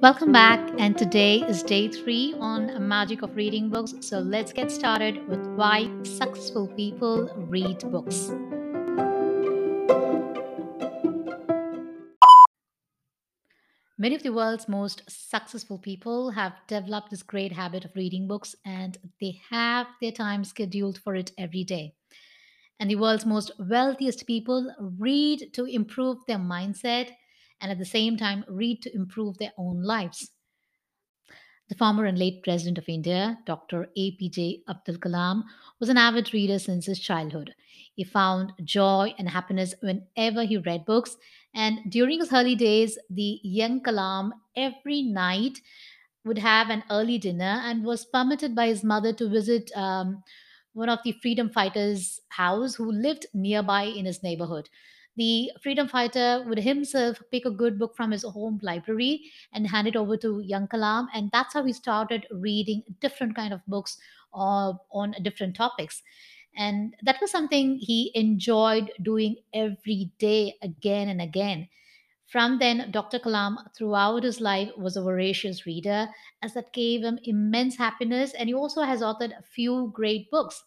Welcome back, and today is day three on Magic of Reading Books. So let's get started with why successful people read books. Many of the world's most successful people have developed this great habit of reading books, and they have their time scheduled for it every day. And the world's most wealthiest people read to improve their mindset and at the same time read to improve their own lives. The former and late President of India, Dr. APJ Abdul Kalam, was an avid reader since his childhood. He found joy and happiness whenever he read books, and during his early days, the young Kalam every night would have an early dinner and was permitted by his mother to visit um, one of the freedom fighters' house who lived nearby in his neighborhood. The freedom fighter would himself pick a good book from his home library and hand it over to young Kalam, and that's how he started reading different kind of books uh, on different topics. And that was something he enjoyed doing every day, again and again. From then, Dr. Kalam, throughout his life, was a voracious reader, as that gave him immense happiness. And he also has authored a few great books.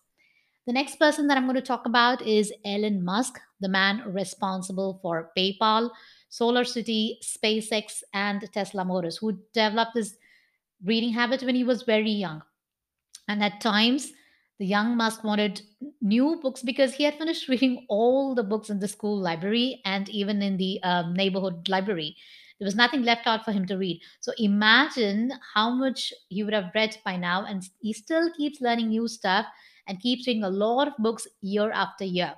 The next person that I'm going to talk about is Elon Musk, the man responsible for PayPal, Solar City, SpaceX, and Tesla Motors, who developed this reading habit when he was very young. And at times, the young Musk wanted new books because he had finished reading all the books in the school library and even in the um, neighborhood library. There was nothing left out for him to read. So imagine how much he would have read by now, and he still keeps learning new stuff and keeps reading a lot of books year after year.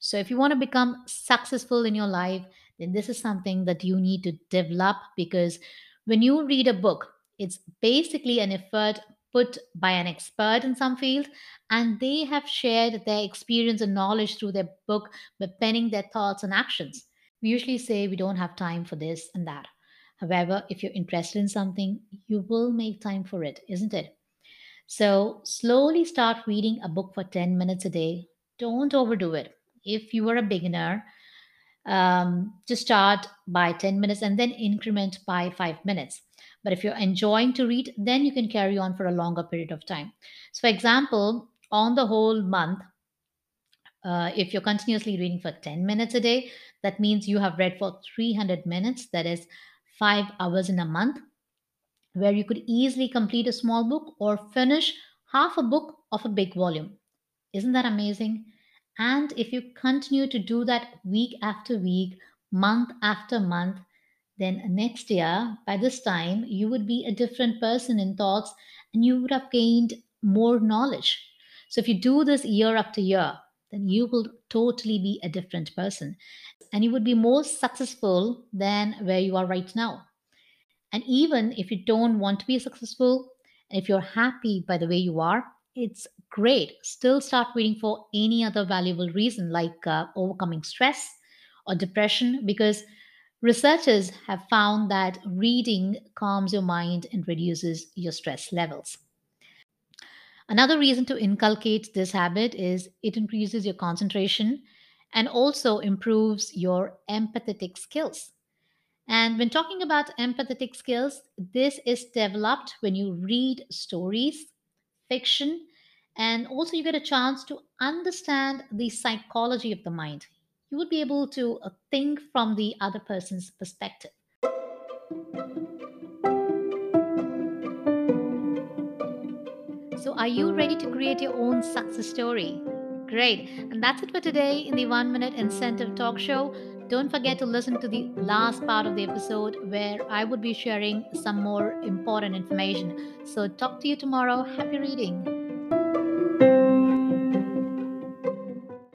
So, if you want to become successful in your life, then this is something that you need to develop because when you read a book, it's basically an effort put by an expert in some field, and they have shared their experience and knowledge through their book by penning their thoughts and actions. We usually say we don't have time for this and that. However, if you're interested in something, you will make time for it, isn't it? So, slowly start reading a book for 10 minutes a day. Don't overdo it. If you are a beginner, um, just start by 10 minutes and then increment by 5 minutes. But if you're enjoying to read, then you can carry on for a longer period of time. So, for example, on the whole month, uh, if you're continuously reading for 10 minutes a day, that means you have read for 300 minutes, that is five hours in a month where you could easily complete a small book or finish half a book of a big volume. Isn't that amazing? And if you continue to do that week after week, month after month, then next year, by this time, you would be a different person in thoughts and you would have gained more knowledge. So if you do this year after year, then you will totally be a different person and you would be more successful than where you are right now. And even if you don't want to be successful, if you're happy by the way you are, it's great. Still start reading for any other valuable reason like uh, overcoming stress or depression because researchers have found that reading calms your mind and reduces your stress levels. Another reason to inculcate this habit is it increases your concentration and also improves your empathetic skills. And when talking about empathetic skills, this is developed when you read stories, fiction, and also you get a chance to understand the psychology of the mind. You would be able to uh, think from the other person's perspective. So, are you ready to create your own success story? Great. And that's it for today in the One Minute Incentive Talk Show. Don't forget to listen to the last part of the episode where I would be sharing some more important information. So, talk to you tomorrow. Happy reading.